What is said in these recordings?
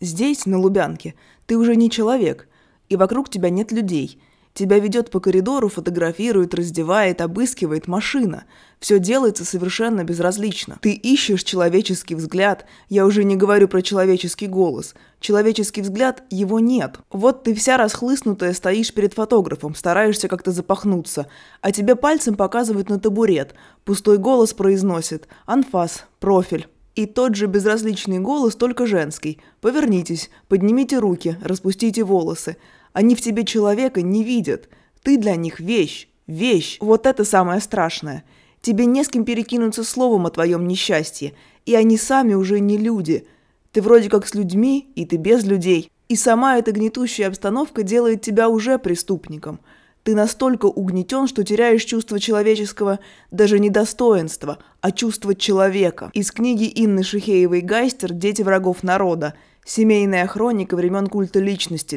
Здесь, на Лубянке, ты уже не человек, и вокруг тебя нет людей. Тебя ведет по коридору, фотографирует, раздевает, обыскивает машина. Все делается совершенно безразлично. Ты ищешь человеческий взгляд, я уже не говорю про человеческий голос. Человеческий взгляд, его нет. Вот ты вся расхлыстнутая стоишь перед фотографом, стараешься как-то запахнуться, а тебе пальцем показывают на табурет. Пустой голос произносит «Анфас, профиль». И тот же безразличный голос, только женский. «Повернитесь, поднимите руки, распустите волосы». Они в тебе человека не видят. Ты для них вещь. Вещь. Вот это самое страшное. Тебе не с кем перекинуться словом о твоем несчастье. И они сами уже не люди. Ты вроде как с людьми, и ты без людей. И сама эта гнетущая обстановка делает тебя уже преступником. Ты настолько угнетен, что теряешь чувство человеческого даже не достоинства, а чувство человека. Из книги Инны Шихеевой «Гайстер. Дети врагов народа». Семейная хроника времен культа личности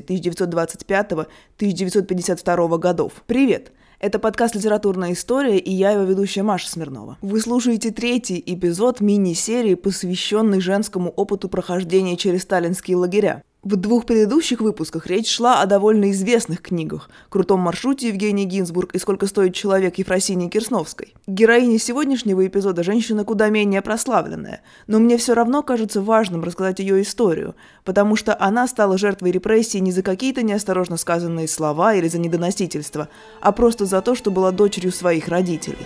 1925-1952 годов. Привет! Это подкаст «Литературная история» и я его ведущая Маша Смирнова. Вы слушаете третий эпизод мини-серии, посвященный женскому опыту прохождения через сталинские лагеря. В двух предыдущих выпусках речь шла о довольно известных книгах «Крутом маршруте» Евгении Гинзбург и «Сколько стоит человек» Ефросинии Кирсновской. Героиня сегодняшнего эпизода – женщина куда менее прославленная, но мне все равно кажется важным рассказать ее историю, потому что она стала жертвой репрессий не за какие-то неосторожно сказанные слова или за недоносительство, а просто за то, что была дочерью своих родителей.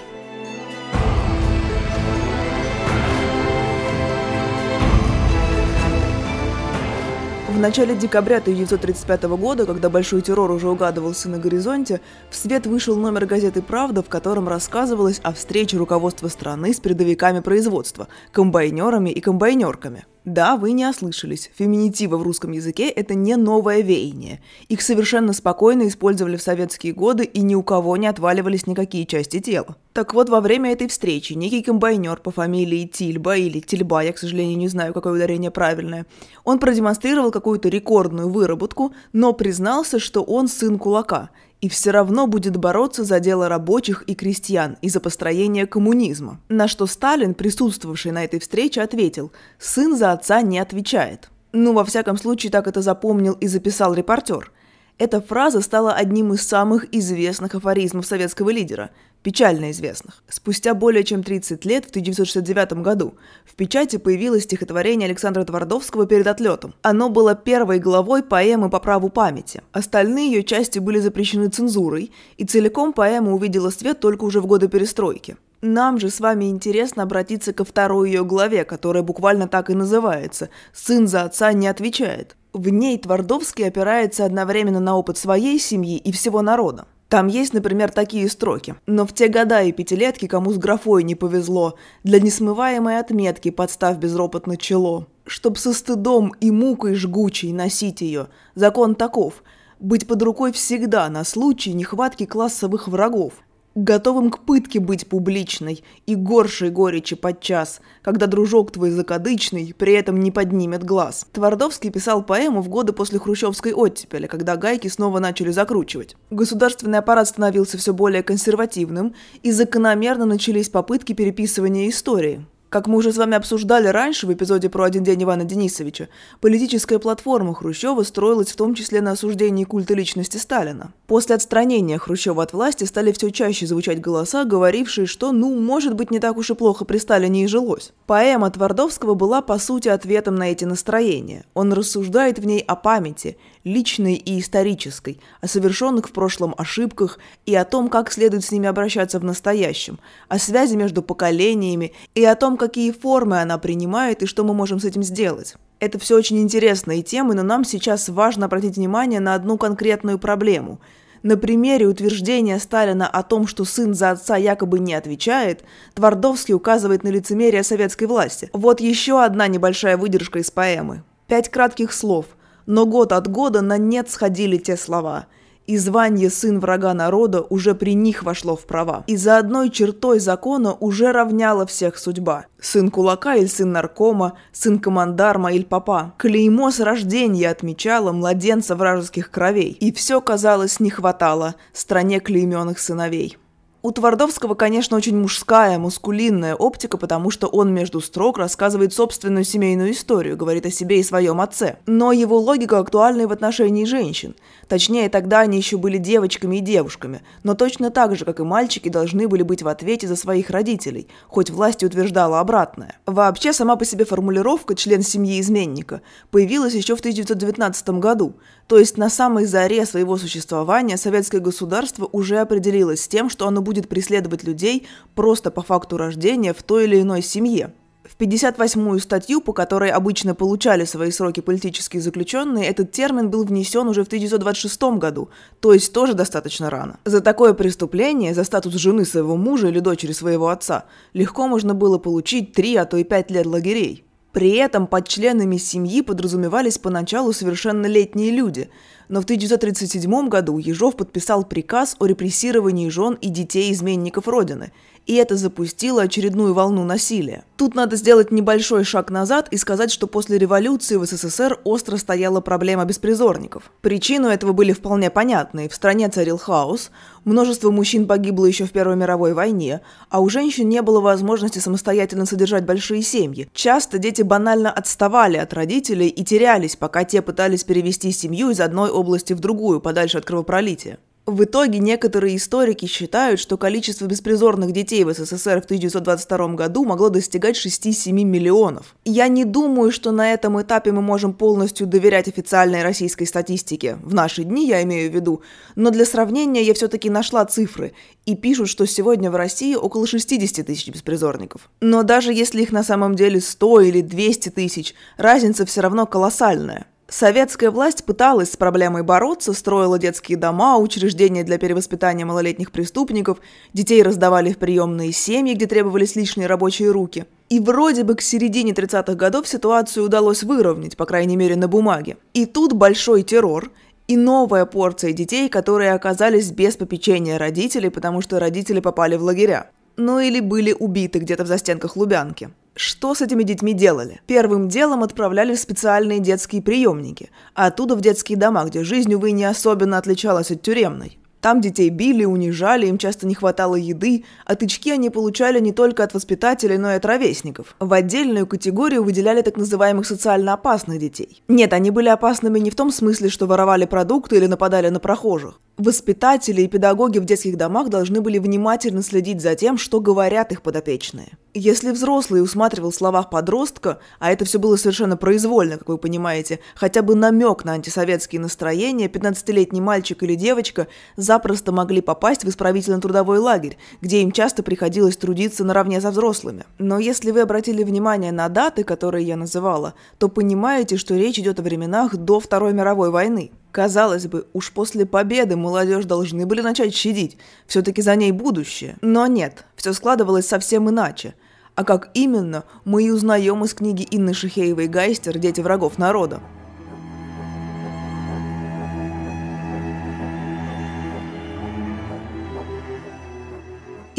Начале декабря 1935 года, когда большой террор уже угадывался на горизонте, в свет вышел номер газеты «Правда», в котором рассказывалось о встрече руководства страны с передовиками производства, комбайнерами и комбайнерками – да, вы не ослышались. Феминитивы в русском языке – это не новое веяние. Их совершенно спокойно использовали в советские годы, и ни у кого не отваливались никакие части тела. Так вот, во время этой встречи некий комбайнер по фамилии Тильба или Тильба, я, к сожалению, не знаю, какое ударение правильное, он продемонстрировал какую-то рекордную выработку, но признался, что он сын кулака – и все равно будет бороться за дело рабочих и крестьян и за построение коммунизма. На что Сталин, присутствовавший на этой встрече, ответил «сын за отца не отвечает». Ну, во всяком случае, так это запомнил и записал репортер – эта фраза стала одним из самых известных афоризмов советского лидера, печально известных. Спустя более чем 30 лет, в 1969 году, в печати появилось стихотворение Александра Твардовского «Перед отлетом». Оно было первой главой поэмы по праву памяти. Остальные ее части были запрещены цензурой, и целиком поэма увидела свет только уже в годы перестройки. Нам же с вами интересно обратиться ко второй ее главе, которая буквально так и называется «Сын за отца не отвечает». В ней Твардовский опирается одновременно на опыт своей семьи и всего народа. Там есть, например, такие строки. «Но в те года и пятилетки, кому с графой не повезло, для несмываемой отметки подставь безропотно чело. Чтоб со стыдом и мукой жгучей носить ее, закон таков – быть под рукой всегда на случай нехватки классовых врагов готовым к пытке быть публичной и горшей горечи подчас, когда дружок твой закадычный при этом не поднимет глаз. Твардовский писал поэму в годы после хрущевской оттепели, когда гайки снова начали закручивать. Государственный аппарат становился все более консервативным, и закономерно начались попытки переписывания истории. Как мы уже с вами обсуждали раньше в эпизоде про один день Ивана Денисовича, политическая платформа Хрущева строилась в том числе на осуждении культа личности Сталина. После отстранения Хрущева от власти стали все чаще звучать голоса, говорившие, что, ну, может быть, не так уж и плохо при Сталине и жилось. Поэма Твардовского была, по сути, ответом на эти настроения. Он рассуждает в ней о памяти, личной и исторической, о совершенных в прошлом ошибках и о том, как следует с ними обращаться в настоящем, о связи между поколениями и о том, какие формы она принимает и что мы можем с этим сделать. Это все очень интересные темы, но нам сейчас важно обратить внимание на одну конкретную проблему. На примере утверждения Сталина о том, что сын за отца якобы не отвечает, Твардовский указывает на лицемерие советской власти. Вот еще одна небольшая выдержка из поэмы. Пять кратких слов – но год от года на нет сходили те слова. И звание сын врага народа уже при них вошло в права. И за одной чертой закона уже равняла всех судьба. Сын кулака или сын наркома, сын командарма или папа. Клеймо с рождения отмечало младенца вражеских кровей. И все, казалось, не хватало стране клейменных сыновей. У Твардовского, конечно, очень мужская, мускулинная оптика, потому что он между строк рассказывает собственную семейную историю, говорит о себе и своем отце. Но его логика актуальна и в отношении женщин. Точнее, тогда они еще были девочками и девушками, но точно так же, как и мальчики, должны были быть в ответе за своих родителей, хоть власть утверждала обратное. Вообще, сама по себе формулировка «член семьи изменника» появилась еще в 1919 году, то есть на самой заре своего существования советское государство уже определилось с тем, что оно будет преследовать людей просто по факту рождения в той или иной семье. В 58-ю статью, по которой обычно получали свои сроки политические заключенные, этот термин был внесен уже в 1926 году, то есть тоже достаточно рано. За такое преступление, за статус жены своего мужа или дочери своего отца, легко можно было получить 3, а то и 5 лет лагерей. При этом под членами семьи подразумевались поначалу совершеннолетние люди, но в 1937 году Ежов подписал приказ о репрессировании жен и детей изменников Родины – и это запустило очередную волну насилия. Тут надо сделать небольшой шаг назад и сказать, что после революции в СССР остро стояла проблема беспризорников. Причины этого были вполне понятны. В стране царил хаос, множество мужчин погибло еще в Первой мировой войне, а у женщин не было возможности самостоятельно содержать большие семьи. Часто дети банально отставали от родителей и терялись, пока те пытались перевести семью из одной области в другую, подальше от кровопролития. В итоге некоторые историки считают, что количество беспризорных детей в СССР в 1922 году могло достигать 6-7 миллионов. Я не думаю, что на этом этапе мы можем полностью доверять официальной российской статистике, в наши дни я имею в виду, но для сравнения я все-таки нашла цифры, и пишут, что сегодня в России около 60 тысяч беспризорников. Но даже если их на самом деле 100 или 200 тысяч, разница все равно колоссальная. Советская власть пыталась с проблемой бороться, строила детские дома, учреждения для перевоспитания малолетних преступников, детей раздавали в приемные семьи, где требовались лишние рабочие руки. И вроде бы к середине 30-х годов ситуацию удалось выровнять, по крайней мере на бумаге. И тут большой террор, и новая порция детей, которые оказались без попечения родителей, потому что родители попали в лагеря. Ну или были убиты где-то в застенках Лубянки. Что с этими детьми делали? Первым делом отправляли в специальные детские приемники, а оттуда в детские дома, где жизнь, увы, не особенно отличалась от тюремной. Там детей били, унижали, им часто не хватало еды, а тычки они получали не только от воспитателей, но и от ровесников. В отдельную категорию выделяли так называемых социально опасных детей. Нет, они были опасными не в том смысле, что воровали продукты или нападали на прохожих. Воспитатели и педагоги в детских домах должны были внимательно следить за тем, что говорят их подопечные. Если взрослый усматривал в словах подростка, а это все было совершенно произвольно, как вы понимаете, хотя бы намек на антисоветские настроения, 15-летний мальчик или девочка запросто могли попасть в исправительно-трудовой лагерь, где им часто приходилось трудиться наравне со взрослыми. Но если вы обратили внимание на даты, которые я называла, то понимаете, что речь идет о временах до Второй мировой войны. Казалось бы, уж после победы молодежь должны были начать щадить, все-таки за ней будущее. Но нет, все складывалось совсем иначе. А как именно, мы и узнаем из книги Инны Шихеевой «Гайстер. Дети врагов народа».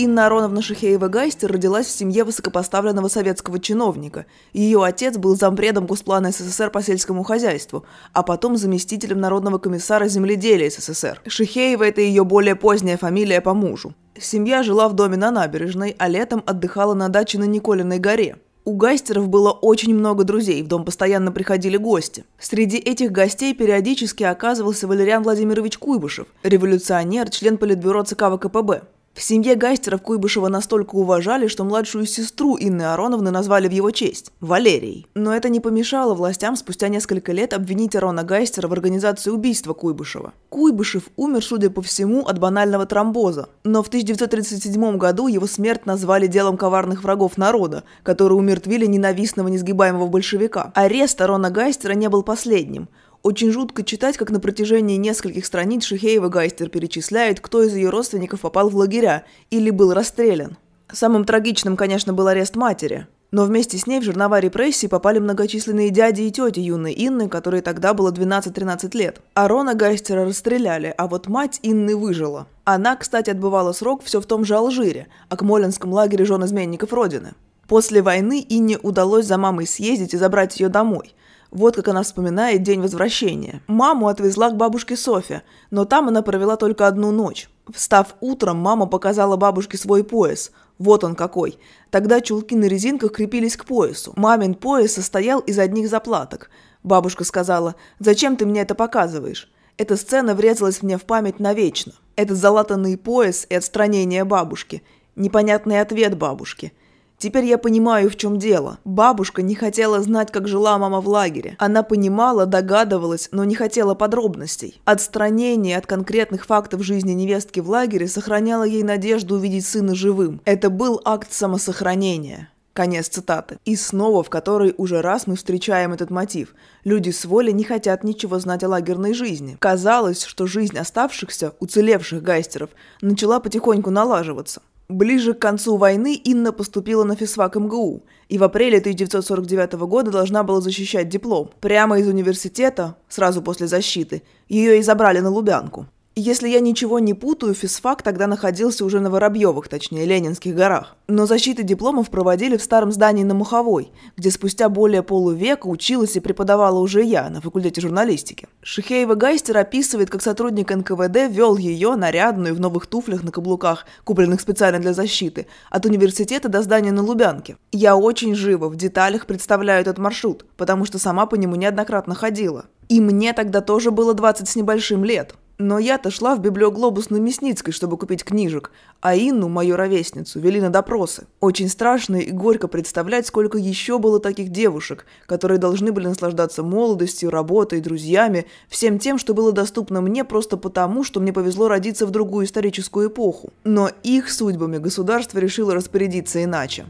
Инна Ароновна Шихеева-Гайстер родилась в семье высокопоставленного советского чиновника. Ее отец был зампредом Госплана СССР по сельскому хозяйству, а потом заместителем Народного комиссара земледелия СССР. Шихеева – это ее более поздняя фамилия по мужу. Семья жила в доме на набережной, а летом отдыхала на даче на Николиной горе. У Гайстеров было очень много друзей, в дом постоянно приходили гости. Среди этих гостей периодически оказывался Валериан Владимирович Куйбышев, революционер, член Политбюро ЦК ВКПБ. В семье Гайстеров Куйбышева настолько уважали, что младшую сестру Инны Ароновны назвали в его честь – Валерией. Но это не помешало властям спустя несколько лет обвинить Арона Гайстера в организации убийства Куйбышева. Куйбышев умер, судя по всему, от банального тромбоза. Но в 1937 году его смерть назвали делом коварных врагов народа, которые умертвили ненавистного несгибаемого большевика. Арест Арона Гайстера не был последним – очень жутко читать, как на протяжении нескольких страниц Шихеева Гайстер перечисляет, кто из ее родственников попал в лагеря или был расстрелян. Самым трагичным, конечно, был арест матери. Но вместе с ней в жернова репрессий попали многочисленные дяди и тети юной Инны, которой тогда было 12-13 лет. Арона Гайстера расстреляли, а вот мать Инны выжила. Она, кстати, отбывала срок все в том же Алжире, а к Акмоленском лагере жен изменников Родины. После войны Инне удалось за мамой съездить и забрать ее домой – вот как она вспоминает день возвращения. Маму отвезла к бабушке Софе, но там она провела только одну ночь. Встав утром, мама показала бабушке свой пояс. Вот он какой. Тогда чулки на резинках крепились к поясу. Мамин пояс состоял из одних заплаток. Бабушка сказала, «Зачем ты мне это показываешь?» Эта сцена врезалась мне в память навечно. Этот залатанный пояс и отстранение бабушки. Непонятный ответ бабушки – Теперь я понимаю, в чем дело. Бабушка не хотела знать, как жила мама в лагере. Она понимала, догадывалась, но не хотела подробностей. Отстранение от конкретных фактов жизни невестки в лагере сохраняло ей надежду увидеть сына живым. Это был акт самосохранения. Конец цитаты. И снова, в которой уже раз мы встречаем этот мотив. Люди с воли не хотят ничего знать о лагерной жизни. Казалось, что жизнь оставшихся, уцелевших гайстеров, начала потихоньку налаживаться. Ближе к концу войны Инна поступила на физфак МГУ и в апреле 1949 года должна была защищать диплом. Прямо из университета, сразу после защиты, ее и забрали на Лубянку. Если я ничего не путаю, физфак тогда находился уже на Воробьевых, точнее, Ленинских горах. Но защиты дипломов проводили в старом здании на Муховой, где спустя более полувека училась и преподавала уже я на факультете журналистики. Шихеева Гайстер описывает, как сотрудник НКВД вел ее, нарядную, в новых туфлях на каблуках, купленных специально для защиты, от университета до здания на Лубянке. Я очень живо, в деталях представляю этот маршрут, потому что сама по нему неоднократно ходила. И мне тогда тоже было 20 с небольшим лет. Но я-то шла в библиоглобус на Мясницкой, чтобы купить книжек, а Инну, мою ровесницу, вели на допросы. Очень страшно и горько представлять, сколько еще было таких девушек, которые должны были наслаждаться молодостью, работой, друзьями, всем тем, что было доступно мне просто потому, что мне повезло родиться в другую историческую эпоху. Но их судьбами государство решило распорядиться иначе.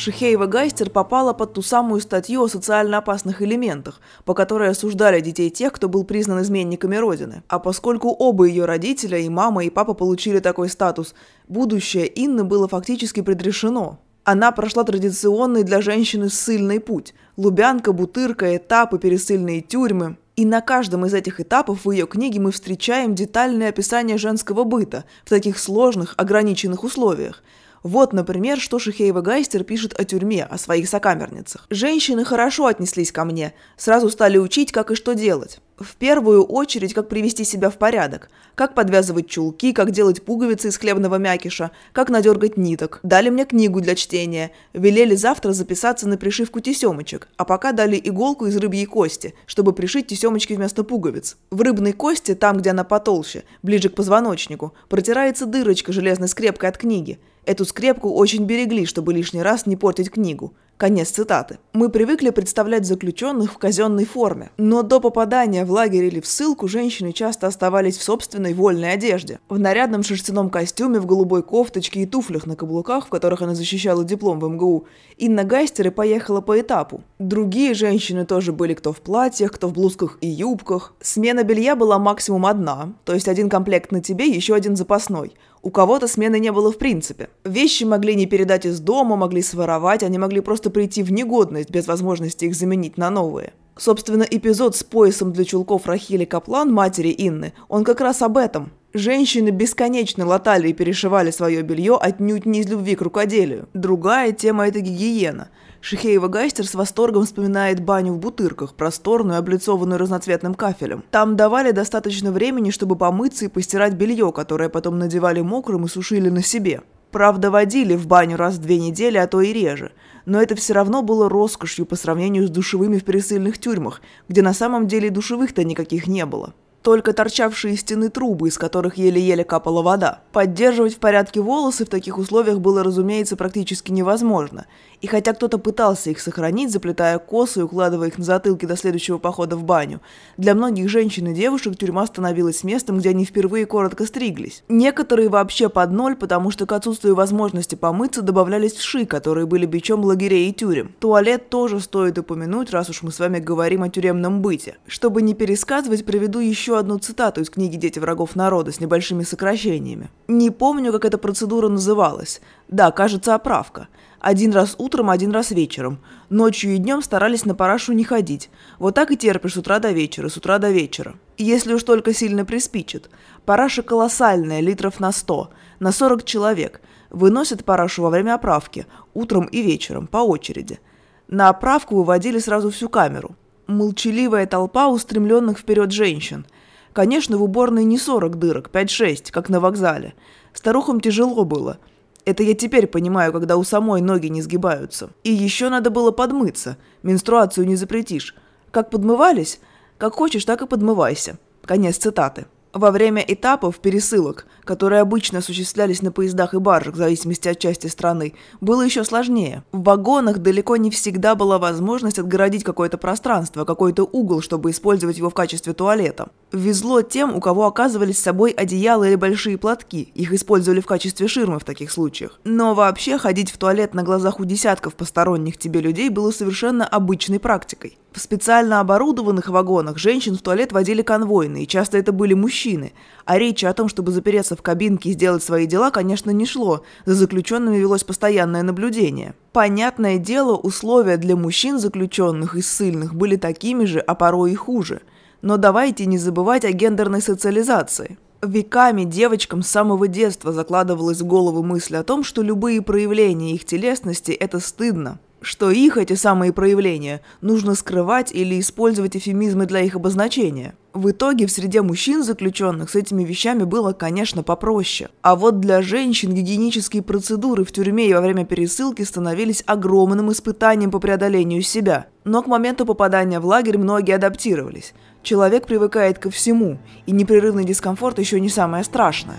Шихеева Гайстер попала под ту самую статью о социально опасных элементах, по которой осуждали детей тех, кто был признан изменниками Родины. А поскольку оба ее родителя, и мама, и папа получили такой статус, будущее Инны было фактически предрешено. Она прошла традиционный для женщины ссыльный путь – Лубянка, Бутырка, этапы, пересыльные тюрьмы. И на каждом из этих этапов в ее книге мы встречаем детальное описание женского быта в таких сложных, ограниченных условиях – вот, например, что Шихеева Гайстер пишет о тюрьме, о своих сокамерницах. «Женщины хорошо отнеслись ко мне, сразу стали учить, как и что делать. В первую очередь, как привести себя в порядок, как подвязывать чулки, как делать пуговицы из хлебного мякиша, как надергать ниток. Дали мне книгу для чтения, велели завтра записаться на пришивку тесемочек, а пока дали иголку из рыбьей кости, чтобы пришить тесемочки вместо пуговиц. В рыбной кости, там, где она потолще, ближе к позвоночнику, протирается дырочка железной скрепкой от книги. Эту скрепку очень берегли, чтобы лишний раз не портить книгу. Конец цитаты. Мы привыкли представлять заключенных в казенной форме, но до попадания в лагерь или в ссылку женщины часто оставались в собственной вольной одежде. В нарядном шерстяном костюме, в голубой кофточке и туфлях на каблуках, в которых она защищала диплом в МГУ, Инна Гайстер поехала по этапу. Другие женщины тоже были кто в платьях, кто в блузках и юбках. Смена белья была максимум одна, то есть один комплект на тебе, еще один запасной – у кого-то смены не было в принципе. Вещи могли не передать из дома, могли своровать, они могли просто прийти в негодность без возможности их заменить на новые. Собственно, эпизод с поясом для чулков Рахили Каплан, матери Инны, он как раз об этом. Женщины бесконечно латали и перешивали свое белье отнюдь не из любви к рукоделию. Другая тема – это гигиена – Шихеева Гайстер с восторгом вспоминает баню в Бутырках, просторную, облицованную разноцветным кафелем. Там давали достаточно времени, чтобы помыться и постирать белье, которое потом надевали мокрым и сушили на себе. Правда, водили в баню раз в две недели, а то и реже. Но это все равно было роскошью по сравнению с душевыми в пересыльных тюрьмах, где на самом деле душевых-то никаких не было только торчавшие из стены трубы, из которых еле-еле капала вода. Поддерживать в порядке волосы в таких условиях было, разумеется, практически невозможно. И хотя кто-то пытался их сохранить, заплетая косы и укладывая их на затылки до следующего похода в баню, для многих женщин и девушек тюрьма становилась местом, где они впервые коротко стриглись. Некоторые вообще под ноль, потому что к отсутствию возможности помыться добавлялись вши, которые были бичом лагерей и тюрем. Туалет тоже стоит упомянуть, раз уж мы с вами говорим о тюремном быте. Чтобы не пересказывать, приведу еще еще одну цитату из книги «Дети врагов народа» с небольшими сокращениями. Не помню, как эта процедура называлась. Да, кажется, оправка. Один раз утром, один раз вечером. Ночью и днем старались на парашу не ходить. Вот так и терпишь с утра до вечера, с утра до вечера. Если уж только сильно приспичит. Параша колоссальная, литров на 100, на 40 человек. Выносят парашу во время оправки, утром и вечером, по очереди. На оправку выводили сразу всю камеру. Молчаливая толпа устремленных вперед женщин. Конечно, в уборной не 40 дырок, 5-6, как на вокзале. Старухам тяжело было. Это я теперь понимаю, когда у самой ноги не сгибаются. И еще надо было подмыться. Менструацию не запретишь. Как подмывались? Как хочешь, так и подмывайся. Конец цитаты. Во время этапов пересылок, которые обычно осуществлялись на поездах и баржах в зависимости от части страны, было еще сложнее. В вагонах далеко не всегда была возможность отгородить какое-то пространство, какой-то угол, чтобы использовать его в качестве туалета. Везло тем, у кого оказывались с собой одеяла или большие платки, их использовали в качестве ширмы в таких случаях. Но вообще ходить в туалет на глазах у десятков посторонних тебе людей было совершенно обычной практикой. В специально оборудованных вагонах женщин в туалет водили конвойные, часто это были мужчины, а речи о том, чтобы запереться в кабинке и сделать свои дела, конечно, не шло, за заключенными велось постоянное наблюдение. Понятное дело, условия для мужчин заключенных и ссыльных были такими же, а порой и хуже. Но давайте не забывать о гендерной социализации. Веками девочкам с самого детства закладывалась в голову мысль о том, что любые проявления их телесности – это стыдно, что их, эти самые проявления, нужно скрывать или использовать эфемизмы для их обозначения. В итоге в среде мужчин заключенных с этими вещами было, конечно, попроще. А вот для женщин гигиенические процедуры в тюрьме и во время пересылки становились огромным испытанием по преодолению себя. Но к моменту попадания в лагерь многие адаптировались. Человек привыкает ко всему, и непрерывный дискомфорт еще не самое страшное.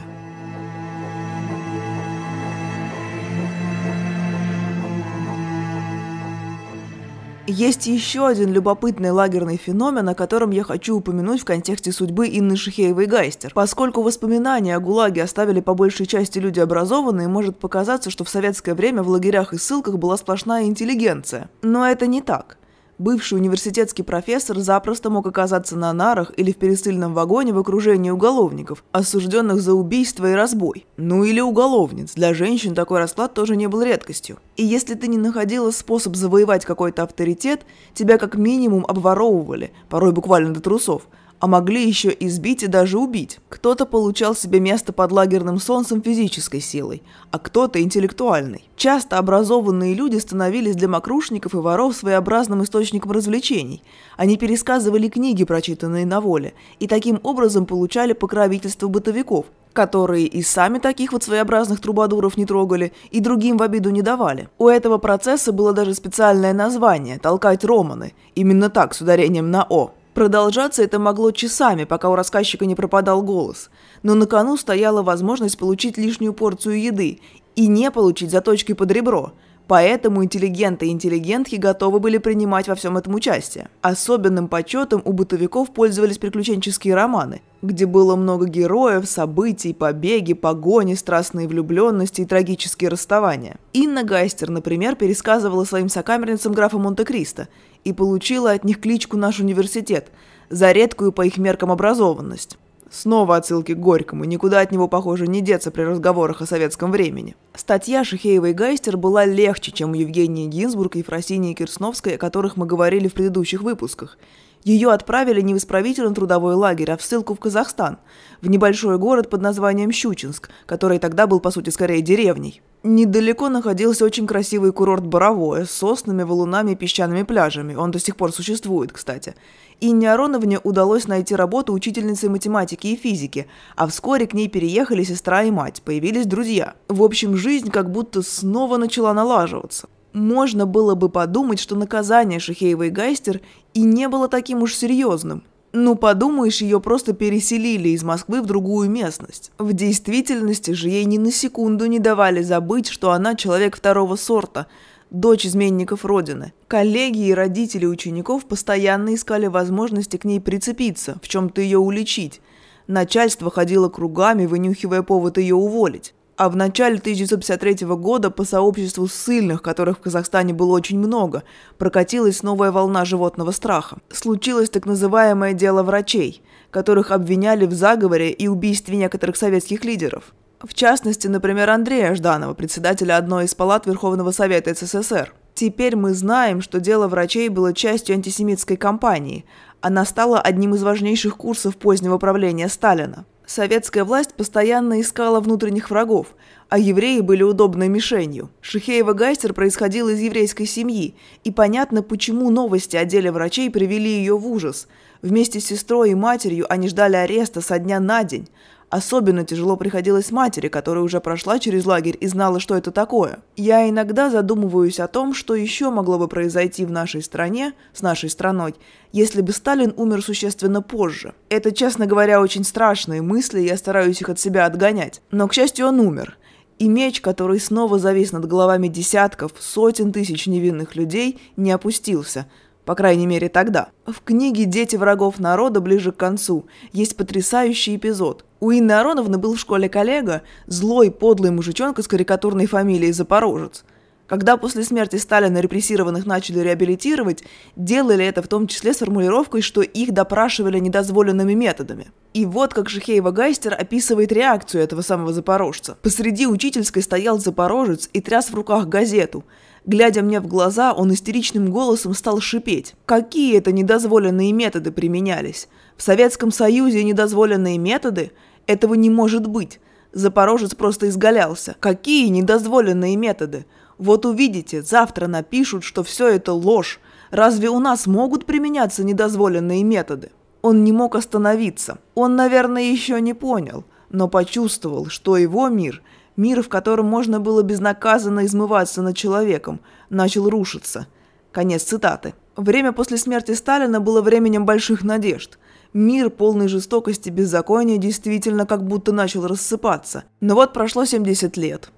Есть еще один любопытный лагерный феномен, о котором я хочу упомянуть в контексте судьбы Инны Шихеевой-Гайстер. Поскольку воспоминания о ГУЛАГе оставили по большей части люди образованные, может показаться, что в советское время в лагерях и ссылках была сплошная интеллигенция. Но это не так бывший университетский профессор запросто мог оказаться на нарах или в пересыльном вагоне в окружении уголовников, осужденных за убийство и разбой. Ну или уголовниц. Для женщин такой расклад тоже не был редкостью. И если ты не находила способ завоевать какой-то авторитет, тебя как минимум обворовывали, порой буквально до трусов – а могли еще избить и даже убить. Кто-то получал себе место под лагерным солнцем физической силой, а кто-то интеллектуальной. Часто образованные люди становились для мокрушников и воров своеобразным источником развлечений. Они пересказывали книги, прочитанные на воле, и таким образом получали покровительство бытовиков, которые и сами таких вот своеобразных трубадуров не трогали, и другим в обиду не давали. У этого процесса было даже специальное название – «толкать романы», именно так, с ударением на «о». Продолжаться это могло часами, пока у рассказчика не пропадал голос. Но на кону стояла возможность получить лишнюю порцию еды и не получить заточки под ребро. Поэтому интеллигенты и интеллигентки готовы были принимать во всем этом участие. Особенным почетом у бытовиков пользовались приключенческие романы, где было много героев, событий, побеги, погони, страстные влюбленности и трагические расставания. Инна Гайстер, например, пересказывала своим сокамерницам графа Монте-Кристо – и получила от них кличку «Наш университет» за редкую по их меркам образованность. Снова отсылки к Горькому, никуда от него, похоже, не деться при разговорах о советском времени. Статья Шихеевой Гайстер была легче, чем у Евгении Гинзбург, Ефросинии Кирсновской, о которых мы говорили в предыдущих выпусках. Ее отправили не в исправительный трудовой лагерь, а в ссылку в Казахстан, в небольшой город под названием Щучинск, который тогда был, по сути, скорее деревней. Недалеко находился очень красивый курорт Боровое с соснами, валунами и песчаными пляжами. Он до сих пор существует, кстати. Инне Ароновне удалось найти работу учительницей математики и физики, а вскоре к ней переехали сестра и мать, появились друзья. В общем, жизнь как будто снова начала налаживаться. Можно было бы подумать, что наказание Шахеевой Гайстер и не было таким уж серьезным. Ну, подумаешь, ее просто переселили из Москвы в другую местность. В действительности же ей ни на секунду не давали забыть, что она человек второго сорта, дочь изменников Родины. Коллеги и родители учеников постоянно искали возможности к ней прицепиться, в чем-то ее уличить. Начальство ходило кругами, вынюхивая повод ее уволить. А в начале 1953 года по сообществу ссыльных, которых в Казахстане было очень много, прокатилась новая волна животного страха. Случилось так называемое дело врачей, которых обвиняли в заговоре и убийстве некоторых советских лидеров. В частности, например, Андрея Жданова, председателя одной из палат Верховного Совета СССР. Теперь мы знаем, что дело врачей было частью антисемитской кампании. Она стала одним из важнейших курсов позднего правления Сталина. Советская власть постоянно искала внутренних врагов, а евреи были удобной мишенью. Шихеева Гайстер происходила из еврейской семьи, и понятно, почему новости о деле врачей привели ее в ужас. Вместе с сестрой и матерью они ждали ареста со дня на день – Особенно тяжело приходилось матери, которая уже прошла через лагерь и знала, что это такое. Я иногда задумываюсь о том, что еще могло бы произойти в нашей стране, с нашей страной, если бы Сталин умер существенно позже. Это, честно говоря, очень страшные мысли, я стараюсь их от себя отгонять. Но, к счастью, он умер. И меч, который снова завис над головами десятков, сотен тысяч невинных людей, не опустился – по крайней мере, тогда. В книге «Дети врагов народа» ближе к концу есть потрясающий эпизод. У Инны Ароновны был в школе коллега, злой, подлый мужичонка с карикатурной фамилией Запорожец. Когда после смерти Сталина репрессированных начали реабилитировать, делали это в том числе с формулировкой, что их допрашивали недозволенными методами. И вот как Шихеева Гайстер описывает реакцию этого самого запорожца. Посреди учительской стоял запорожец и тряс в руках газету – Глядя мне в глаза, он истеричным голосом стал шипеть. Какие это недозволенные методы применялись? В Советском Союзе недозволенные методы? Этого не может быть. Запорожец просто изгалялся. Какие недозволенные методы? Вот увидите, завтра напишут, что все это ложь. Разве у нас могут применяться недозволенные методы? Он не мог остановиться. Он, наверное, еще не понял, но почувствовал, что его мир – Мир, в котором можно было безнаказанно измываться над человеком, начал рушиться. Конец цитаты. Время после смерти Сталина было временем больших надежд. Мир, полный жестокости и беззакония, действительно как будто начал рассыпаться. Но вот прошло 70 лет.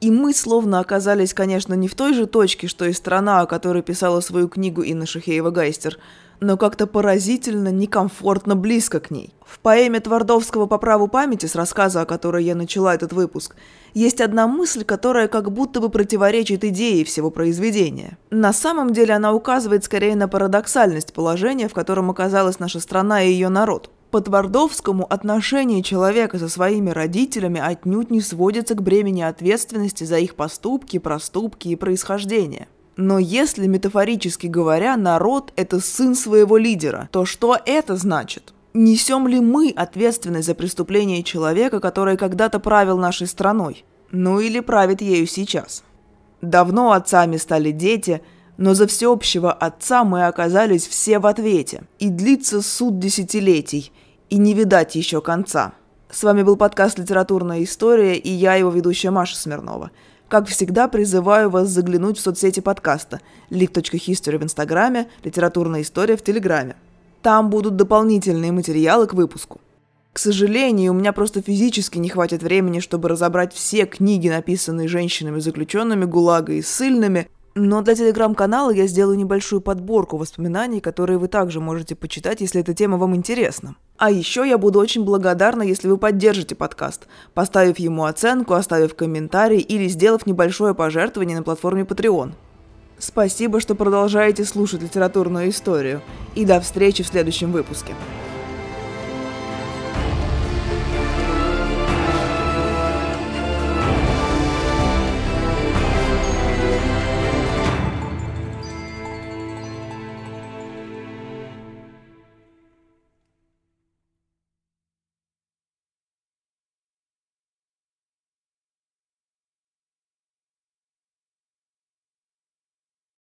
И мы словно оказались, конечно, не в той же точке, что и страна, о которой писала свою книгу Инна Шахеева-Гайстер – но как-то поразительно некомфортно близко к ней. В поэме Твардовского «По праву памяти», с рассказа, о которой я начала этот выпуск, есть одна мысль, которая как будто бы противоречит идее всего произведения. На самом деле она указывает скорее на парадоксальность положения, в котором оказалась наша страна и ее народ. По Твардовскому отношение человека со своими родителями отнюдь не сводится к бремени ответственности за их поступки, проступки и происхождение. Но если, метафорически говоря, народ – это сын своего лидера, то что это значит? Несем ли мы ответственность за преступление человека, который когда-то правил нашей страной? Ну или правит ею сейчас? Давно отцами стали дети, но за всеобщего отца мы оказались все в ответе. И длится суд десятилетий, и не видать еще конца. С вами был подкаст «Литературная история» и я, его ведущая Маша Смирнова – как всегда, призываю вас заглянуть в соцсети подкаста lik.history в Инстаграме, литературная история в Телеграме. Там будут дополнительные материалы к выпуску. К сожалению, у меня просто физически не хватит времени, чтобы разобрать все книги, написанные женщинами-заключенными ГУЛАГа и ссыльными, но для телеграм-канала я сделаю небольшую подборку воспоминаний, которые вы также можете почитать, если эта тема вам интересна. А еще я буду очень благодарна, если вы поддержите подкаст, поставив ему оценку, оставив комментарий или сделав небольшое пожертвование на платформе Patreon. Спасибо, что продолжаете слушать литературную историю. И до встречи в следующем выпуске.